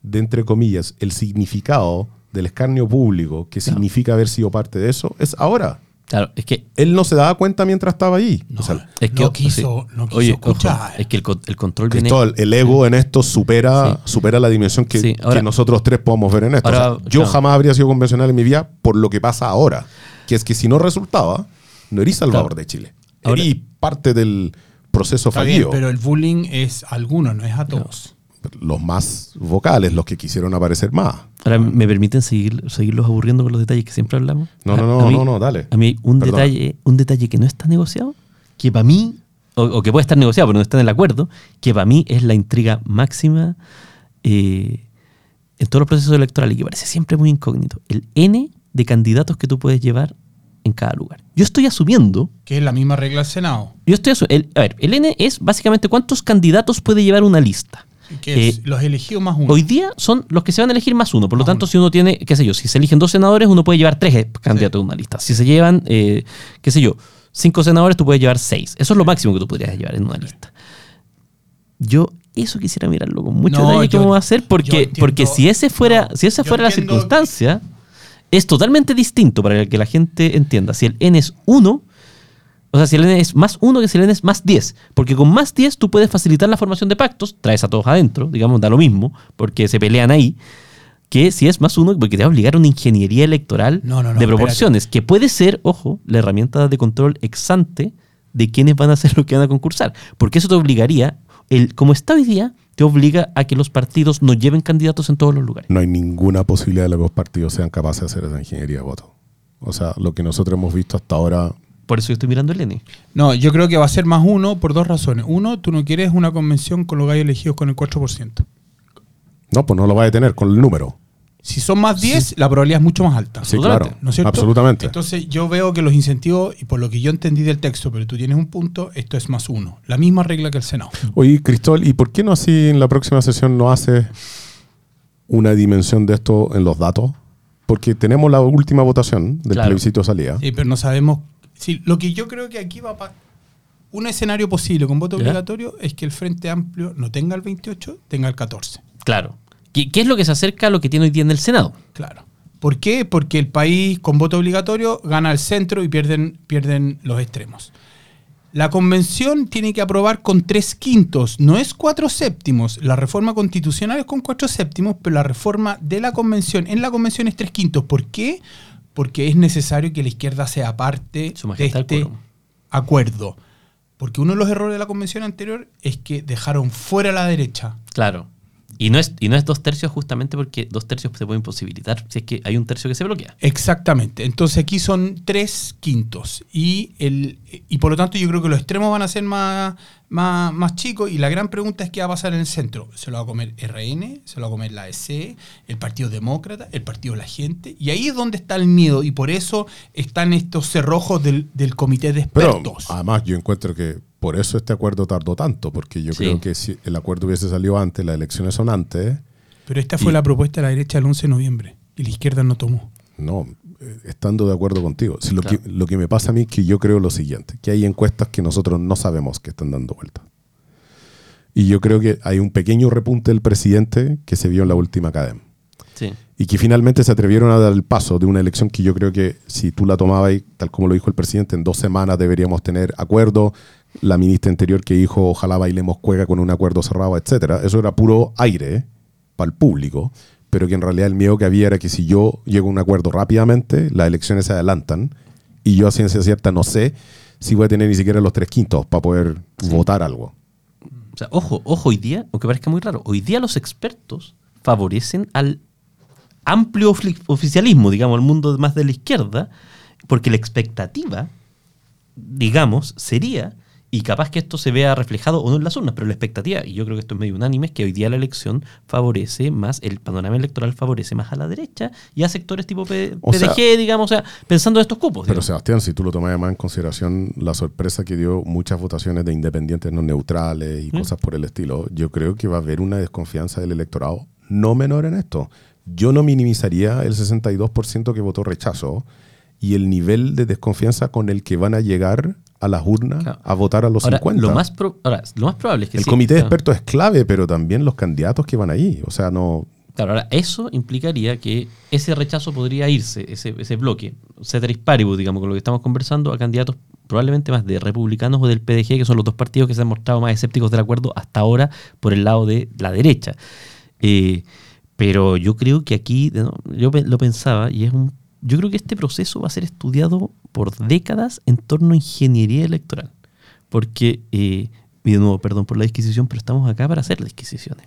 [SPEAKER 2] de, entre comillas, el significado del escarnio público, que significa haber sido parte de eso, es ahora.
[SPEAKER 3] Claro, es que
[SPEAKER 2] Él no se daba cuenta mientras estaba ahí.
[SPEAKER 1] No,
[SPEAKER 2] O sea,
[SPEAKER 3] Es que,
[SPEAKER 1] no quiso,
[SPEAKER 3] sí.
[SPEAKER 1] no quiso
[SPEAKER 3] Oye, ojo,
[SPEAKER 1] escuchar.
[SPEAKER 3] es que el, el control viene.
[SPEAKER 2] Cristóbal, el ego en esto supera,
[SPEAKER 3] Sí.
[SPEAKER 2] supera la dimensión que,
[SPEAKER 3] Sí, ahora-
[SPEAKER 2] que nosotros tres podemos ver en esto. O sea,
[SPEAKER 3] Ahora,
[SPEAKER 2] yo
[SPEAKER 3] claro.
[SPEAKER 2] jamás habría sido convencional en mi vida por lo que pasa ahora. Que es que si no resultaba, no eres salvador
[SPEAKER 3] Claro.
[SPEAKER 2] de Chile.
[SPEAKER 3] Ahora-
[SPEAKER 2] Eres parte del proceso
[SPEAKER 1] Está bien,
[SPEAKER 2] fallido.
[SPEAKER 1] pero el bullying es a algunos, no es a todos.
[SPEAKER 2] Los más vocales, los que quisieron aparecer más.
[SPEAKER 3] Ahora, ¿me permiten seguir, seguirlos aburriendo con los detalles que siempre hablamos?
[SPEAKER 2] No, no,
[SPEAKER 3] a
[SPEAKER 2] no,
[SPEAKER 3] mí-
[SPEAKER 2] no, no, dale.
[SPEAKER 3] A mí hay un
[SPEAKER 2] Perdón.
[SPEAKER 3] detalle, un detalle que no está negociado, que para mí, o, o que puede estar negociado, pero no está en el acuerdo, que para mí es la intriga máxima eh, en todos los procesos electorales y que parece siempre muy incógnito. El N de candidatos que tú puedes llevar en cada lugar. Yo estoy asumiendo
[SPEAKER 1] Que es la misma regla del Senado.
[SPEAKER 3] Yo estoy a ver, el N es básicamente cuántos candidatos puede llevar una lista.
[SPEAKER 1] Que
[SPEAKER 3] Eh,
[SPEAKER 1] los elegidos más uno.
[SPEAKER 3] Hoy día son los que se van a elegir más uno. Por lo
[SPEAKER 1] Más
[SPEAKER 3] tanto,
[SPEAKER 1] uno.
[SPEAKER 3] si uno tiene, qué sé yo, si se eligen dos senadores, uno puede llevar tres eh, candidatos de una lista. Si se llevan, eh, qué sé yo, cinco senadores, tú puedes llevar seis. Eso es lo máximo que tú podrías llevar en una lista. Yo eso quisiera mirarlo con mucho
[SPEAKER 1] No,
[SPEAKER 3] detalle cómo va a ser, porque,
[SPEAKER 1] entiendo-
[SPEAKER 3] porque si ese fuera,
[SPEAKER 1] no,
[SPEAKER 3] si esa fuera la circunstancia, es totalmente distinto para que la gente entienda. Si el N es 1, o sea, si el N es más 1 que si el N es más 10. Porque con más 10 tú puedes facilitar la formación de pactos, traes a todos adentro, digamos, da lo mismo, porque se pelean ahí, que si es más 1, porque te va a obligar a una ingeniería electoral
[SPEAKER 1] No, no, no,
[SPEAKER 3] de proporciones, que puede ser, ojo, la herramienta de control exante de quiénes van a ser los que van a concursar. Porque eso te obligaría, el, como está hoy día, te obliga a que los partidos no lleven candidatos en todos los lugares.
[SPEAKER 2] No hay ninguna posibilidad de que los partidos sean capaces de hacer esa ingeniería de voto. O sea, lo que nosotros hemos visto hasta ahora
[SPEAKER 3] Por eso yo estoy mirando el N.
[SPEAKER 1] No, yo creo que va a ser más uno por dos razones. Uno, tú no quieres una convención con los gallos elegidos con el 4%.
[SPEAKER 2] No, pues no lo va a tener con el número.
[SPEAKER 1] Si son más 10, la probabilidad es mucho más alta.
[SPEAKER 2] Sí,
[SPEAKER 3] Absolutamente.
[SPEAKER 2] claro.
[SPEAKER 1] ¿No es cierto?
[SPEAKER 2] Absolutamente.
[SPEAKER 1] Entonces yo veo que los incentivos, y por lo que yo entendí del texto, pero tú tienes un punto, esto es más uno. La misma regla que el Senado.
[SPEAKER 2] Oye, Cristóbal, ¿y por qué no así en la próxima sesión no haces una dimensión de esto en los datos? porque tenemos la última votación del
[SPEAKER 3] Claro.
[SPEAKER 2] plebiscito de salida.
[SPEAKER 1] Sí, pero no sabemos. Sí, lo que yo creo que aquí va a un escenario posible con voto
[SPEAKER 3] ¿Ya?
[SPEAKER 1] obligatorio es que el Frente Amplio no tenga el 28, tenga el 14.
[SPEAKER 3] Claro. ¿Qué, qué es lo que se acerca a lo que tiene hoy día en el Senado?
[SPEAKER 1] Claro. ¿Por qué? Porque el país con voto obligatorio gana el centro y pierden, pierden los extremos. La convención tiene que aprobar con tres quintos, no es cuatro séptimos. La reforma constitucional es con cuatro séptimos, pero la reforma de la convención en la convención es tres quintos. ¿Por qué? Porque es necesario que la izquierda sea parte
[SPEAKER 3] Su
[SPEAKER 1] de este acuerdo. Porque uno de los errores de la convención anterior es que dejaron fuera a la derecha.
[SPEAKER 3] Claro. Y no es, y no es dos tercios justamente porque dos tercios se pueden posibilitar si es que hay un tercio que se bloquea.
[SPEAKER 1] Exactamente. Entonces aquí son tres quintos. Y, el, y por lo tanto yo creo que los extremos van a ser más, más, más chicos. Y la gran pregunta es qué va a pasar en el centro. ¿Se lo va a comer RN? ¿Se lo va a comer la EC? ¿El Partido Demócrata? ¿El Partido de la Gente? Y ahí es donde está el miedo. Y por eso están estos cerrojos del, del comité de
[SPEAKER 2] Pero
[SPEAKER 1] expertos.
[SPEAKER 2] además yo encuentro que por eso este acuerdo tardó tanto, porque yo
[SPEAKER 3] Sí.
[SPEAKER 2] creo que si el acuerdo hubiese salido antes, las elecciones son antes,
[SPEAKER 1] Pero esta fue
[SPEAKER 2] y-
[SPEAKER 1] la propuesta de la derecha el 11 de noviembre. Y la izquierda no tomó.
[SPEAKER 2] no, estando de acuerdo contigo. Si lo,
[SPEAKER 3] Claro.
[SPEAKER 2] que, lo que me pasa a mí es que yo creo lo siguiente, que hay encuestas que nosotros no sabemos que están dando vueltas. Y yo creo que hay un pequeño repunte del presidente que se vio en la última cadena.
[SPEAKER 3] Sí.
[SPEAKER 2] y que finalmente se atrevieron a dar el paso de una elección que yo creo que si tú la tomabas, tal como lo dijo el presidente, en dos semanas deberíamos tener acuerdo. La ministra anterior que dijo ojalá bailemos cuega con un acuerdo cerrado, etcétera. Eso era puro aire para el público, pero que en realidad el miedo que había era que si yo llego a un acuerdo rápidamente, las elecciones se adelantan y yo a ciencia cierta no sé si voy a tener ni siquiera los tres quintos para poder votar algo.
[SPEAKER 3] O sea, ojo, ojo, hoy día, aunque parezca muy raro, hoy día los expertos favorecen al amplio oficialismo, digamos, al mundo más de la izquierda, porque la expectativa, digamos, sería, y capaz que esto se vea reflejado o no en las urnas, pero la expectativa, y yo creo que esto es medio unánime, es que hoy día la elección favorece más, el panorama electoral favorece más a la derecha y a sectores tipo P-
[SPEAKER 2] O
[SPEAKER 3] PDG,
[SPEAKER 2] sea-
[SPEAKER 3] digamos, o sea, pensando en estos cupos.
[SPEAKER 2] Pero
[SPEAKER 3] digamos.
[SPEAKER 2] Sebastián, si tú lo tomas más en consideración la sorpresa que dio muchas votaciones de independientes no neutrales y
[SPEAKER 3] ¿Mm?
[SPEAKER 2] cosas por el estilo, yo creo que va a haber una desconfianza del electorado no menor en esto. Yo no minimizaría el 62% que votó rechazo y el nivel de desconfianza con el que van a llegar a las urnas
[SPEAKER 3] Claro.
[SPEAKER 2] a votar a los
[SPEAKER 3] Ahora,
[SPEAKER 2] 50.
[SPEAKER 3] Lo más pro- ahora, lo más probable es que
[SPEAKER 2] el
[SPEAKER 3] sí,
[SPEAKER 2] comité de
[SPEAKER 3] claro.
[SPEAKER 2] expertos es clave, pero también los candidatos que van ahí. O sea, no...
[SPEAKER 3] Claro, ahora eso implicaría que ese rechazo podría irse, ese, ese bloque, ceteris paribus, digamos, con lo que estamos conversando, a candidatos probablemente más de republicanos o del PDG, que son los dos partidos que se han mostrado más escépticos del acuerdo hasta ahora por el lado de la derecha. Eh, pero yo creo que aquí, no- yo lo pensaba, y es un. Yo creo que este proceso va a ser estudiado por décadas en torno a ingeniería electoral. Porque, eh, y de nuevo, perdón por la disquisición, pero estamos acá para hacer disquisiciones.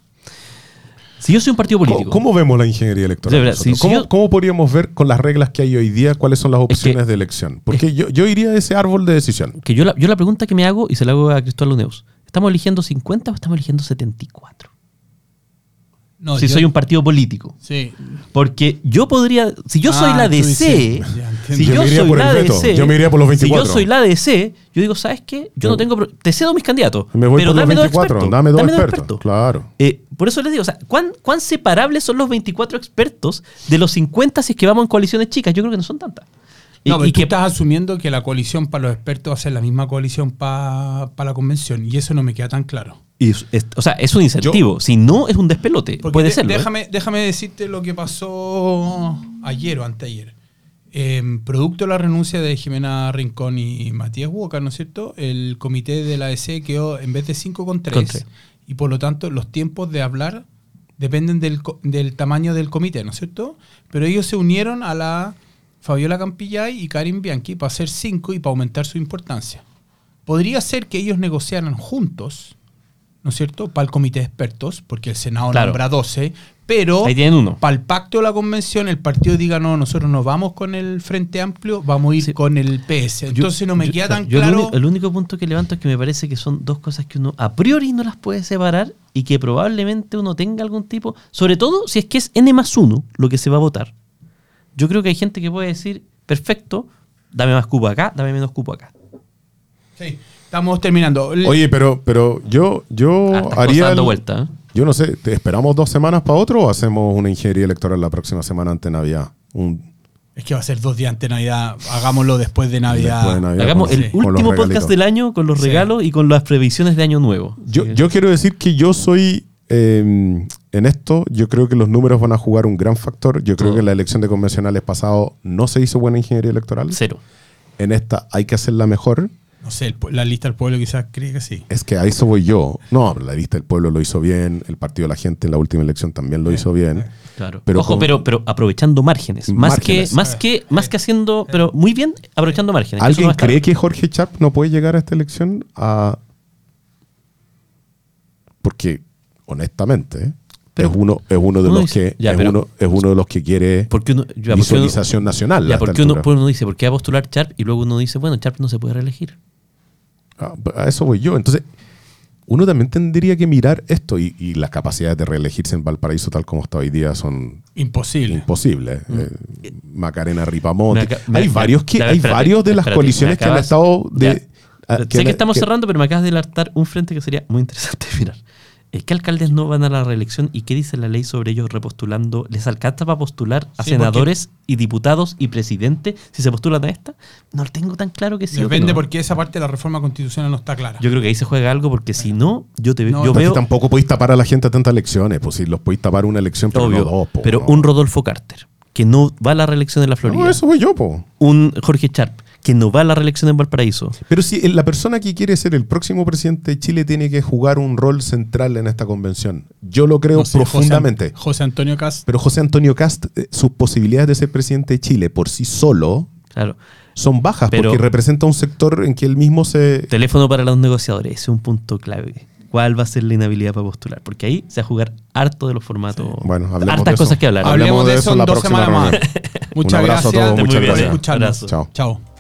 [SPEAKER 3] Si yo soy un partido político.
[SPEAKER 2] ¿Cómo, cómo vemos la ingeniería electoral?
[SPEAKER 3] Verdad, si
[SPEAKER 2] ¿Cómo,
[SPEAKER 3] yo-
[SPEAKER 2] cómo podríamos ver con las reglas que hay hoy día cuáles son las
[SPEAKER 3] que-
[SPEAKER 2] opciones de elección? Porque yo, yo iría a ese árbol de decisión.
[SPEAKER 3] que yo la, yo la pregunta que me hago, y se la hago a Cristóbal Luneus, ¿estamos eligiendo 50 o estamos eligiendo 74?
[SPEAKER 1] No,
[SPEAKER 3] si
[SPEAKER 1] yo-
[SPEAKER 3] soy un partido político.
[SPEAKER 1] Sí.
[SPEAKER 3] Porque yo podría, si yo soy
[SPEAKER 1] Ah,
[SPEAKER 3] la DC,
[SPEAKER 1] ya
[SPEAKER 3] si
[SPEAKER 2] Yo
[SPEAKER 3] yo,
[SPEAKER 2] me iría
[SPEAKER 3] soy
[SPEAKER 2] por el
[SPEAKER 3] la
[SPEAKER 2] veto,
[SPEAKER 3] DC,
[SPEAKER 2] yo me iría por los 24.
[SPEAKER 3] Si yo soy la DC, yo digo, ¿sabes qué? Yo no tengo, te cedo mis candidatos,
[SPEAKER 2] Me voy
[SPEAKER 3] pero
[SPEAKER 2] por los
[SPEAKER 3] dame dos
[SPEAKER 2] 24,
[SPEAKER 3] expertos.
[SPEAKER 2] dame dos expertos. Claro.
[SPEAKER 3] Eh, por eso les digo, o sea, ¿cuán, ¿cuán separables son los 24 expertos de los 50 si es que vamos en coaliciones chicas? Yo creo que no son tantas. Y,
[SPEAKER 1] No, pero
[SPEAKER 3] y
[SPEAKER 1] tú
[SPEAKER 3] que
[SPEAKER 1] estás asumiendo que la coalición para los expertos va a ser la misma coalición para la convención y eso no me queda tan claro.
[SPEAKER 3] Y es- es- o sea, es un incentivo. si no, es un despelote. Puede
[SPEAKER 1] de-
[SPEAKER 3] ser.
[SPEAKER 1] Déjame, déjame decirte lo que pasó ayer o anteayer. Em, producto de la renuncia de Jimena Rincón y Matías Walker, ¿no es cierto? El comité de la ADC quedó en vez de 5 con 3
[SPEAKER 3] Con tres.
[SPEAKER 1] y por lo tanto los tiempos de hablar dependen del, del tamaño del comité, ¿no es cierto? Pero ellos se unieron a la Fabiola Campillay y Karin Bianchi para hacer 5 y para aumentar su importancia. Podría ser que ellos negociaran juntos, ¿no es cierto?, para el comité de expertos, porque el Senado
[SPEAKER 3] Claro.
[SPEAKER 1] nombra 12, pero
[SPEAKER 3] Ahí tienen uno.
[SPEAKER 1] para el pacto de la convención el partido diga, no, nosotros nos vamos con el Frente Amplio, vamos a ir
[SPEAKER 3] Sí.
[SPEAKER 1] con el PS. Entonces
[SPEAKER 3] Yo-
[SPEAKER 1] no me
[SPEAKER 3] yo-
[SPEAKER 1] queda tan
[SPEAKER 3] yo el
[SPEAKER 1] claro...
[SPEAKER 3] uni- El, único punto que levanto es que me parece que son dos cosas que uno a priori no las puede separar y que probablemente uno tenga algún tipo, sobre todo si es que es N más 1 lo que se va a votar. Yo creo que hay gente que puede decir, perfecto, dame más cupo acá, dame menos cupo acá.
[SPEAKER 1] Sí, estamos terminando.
[SPEAKER 2] Oye, pero, pero yo, yo
[SPEAKER 3] Hartas cosas
[SPEAKER 2] haría.
[SPEAKER 3] dando
[SPEAKER 2] el-
[SPEAKER 3] vuelta. ¿eh?
[SPEAKER 2] Yo no sé, ¿te esperamos dos semanas para otro o hacemos una ingeniería electoral la próxima semana ante Navidad? Un,
[SPEAKER 1] Es que va a ser dos días antes de Navidad. Hagámoslo después de Navidad.
[SPEAKER 2] Después de Navidad.
[SPEAKER 3] Hagamos
[SPEAKER 2] con-
[SPEAKER 3] el último podcast del año con los
[SPEAKER 1] Sí.
[SPEAKER 3] regalos y con las previsiones de año nuevo.
[SPEAKER 2] Yo, yo quiero decir que yo soy. eh, en esto, yo creo que los números van a jugar un gran factor. Yo creo
[SPEAKER 3] Todo.
[SPEAKER 2] que en la elección de convencionales pasado no se hizo buena ingeniería electoral.
[SPEAKER 3] Cero.
[SPEAKER 2] En esta hay que hacerla mejor.
[SPEAKER 1] No sé, el la lista del pueblo quizás cree que sí.
[SPEAKER 2] Es que a eso voy yo. No, la lista del pueblo lo hizo bien. El Partido de la Gente en la última elección también lo
[SPEAKER 1] Sí,
[SPEAKER 2] hizo bien.
[SPEAKER 1] sí.
[SPEAKER 3] Claro.
[SPEAKER 2] Pero
[SPEAKER 3] Ojo,
[SPEAKER 2] con-
[SPEAKER 3] pero, pero aprovechando márgenes. Más
[SPEAKER 2] Márgenes.
[SPEAKER 3] que, más que, más que haciendo, pero muy bien aprovechando márgenes. que eso no
[SPEAKER 2] ¿Alguien cree que Jorge Chap no puede llegar a esta elección? A... Porque, honestamente, ¿eh?
[SPEAKER 3] Pero-
[SPEAKER 2] es, uno, es uno de
[SPEAKER 3] uno
[SPEAKER 2] los
[SPEAKER 3] dice-
[SPEAKER 2] que
[SPEAKER 3] ya,
[SPEAKER 2] es,
[SPEAKER 3] pero-
[SPEAKER 2] uno, es uno de los que quiere
[SPEAKER 3] Porque uno, ya, porque uno-
[SPEAKER 2] visualización nacional.
[SPEAKER 3] ya, porque pues uno dice, ¿por qué va a postular Sharp? Y luego uno dice, bueno, Sharp no se puede reelegir.
[SPEAKER 2] Ah, A eso voy yo. Entonces, uno también tendría que mirar esto y, y las capacidades de reelegirse en Valparaíso tal como está hoy día son
[SPEAKER 1] Imposible.
[SPEAKER 2] imposibles. Eh, Macarena Ripamonte.
[SPEAKER 3] Mm. Aca-
[SPEAKER 2] hay varios que hay
[SPEAKER 3] espérate,
[SPEAKER 2] varios de las
[SPEAKER 3] espérate,
[SPEAKER 2] coaliciones
[SPEAKER 3] me
[SPEAKER 2] que han estado de
[SPEAKER 3] ya.
[SPEAKER 2] ah,
[SPEAKER 3] sé que estamos cerrando, pero me acabas de alertar un frente que sería muy interesante mirar. Es que alcaldes no van a la reelección y qué dice la ley sobre ellos repostulando. ¿Les alcanza para postular a
[SPEAKER 1] Sí,
[SPEAKER 3] senadores y diputados y presidente si se postulan a esta? No lo tengo tan claro que sí.
[SPEAKER 1] Depende
[SPEAKER 3] no.
[SPEAKER 1] porque esa parte de la reforma constitucional no está clara.
[SPEAKER 3] Yo creo que ahí se juega algo porque si no, yo te
[SPEAKER 1] No,
[SPEAKER 3] yo veo
[SPEAKER 2] tampoco podéis tapar a la gente a tantas elecciones. Pues si los podéis tapar una elección, pero
[SPEAKER 3] obvio,
[SPEAKER 2] no dos. po,
[SPEAKER 3] pero
[SPEAKER 2] no.
[SPEAKER 3] un Rodolfo Carter que no va a la reelección en la Florida,
[SPEAKER 2] No, eso voy yo, po.
[SPEAKER 3] un Jorge Sharp que no va a la reelección en Valparaíso.
[SPEAKER 2] Pero si la persona que quiere ser el próximo presidente de Chile tiene que jugar un rol central en esta convención. Yo lo creo
[SPEAKER 1] No sé, José-
[SPEAKER 2] profundamente.
[SPEAKER 1] José, Antonio Cast.
[SPEAKER 2] Pero José Antonio Cast, eh, sus posibilidades de ser presidente de Chile por sí solo
[SPEAKER 3] Claro.
[SPEAKER 2] son bajas
[SPEAKER 3] Pero-
[SPEAKER 2] porque representa un sector en que él mismo se...
[SPEAKER 3] Teléfono para los negociadores, ese es un punto clave. ¿Cuál va a ser la inhabilidad para postular? Porque ahí se va a jugar harto de los formatos.
[SPEAKER 2] Bueno, hablemos de
[SPEAKER 3] Hartas
[SPEAKER 2] eso.
[SPEAKER 3] cosas que hablar.
[SPEAKER 2] Hablemos
[SPEAKER 1] Hablemos
[SPEAKER 2] de
[SPEAKER 1] de
[SPEAKER 2] eso en
[SPEAKER 1] dos
[SPEAKER 2] próxima
[SPEAKER 1] semanas más. Muchas
[SPEAKER 2] Un abrazo a
[SPEAKER 1] gracias
[SPEAKER 2] todos,
[SPEAKER 3] muchas gracias.
[SPEAKER 2] Chao.
[SPEAKER 1] Chao.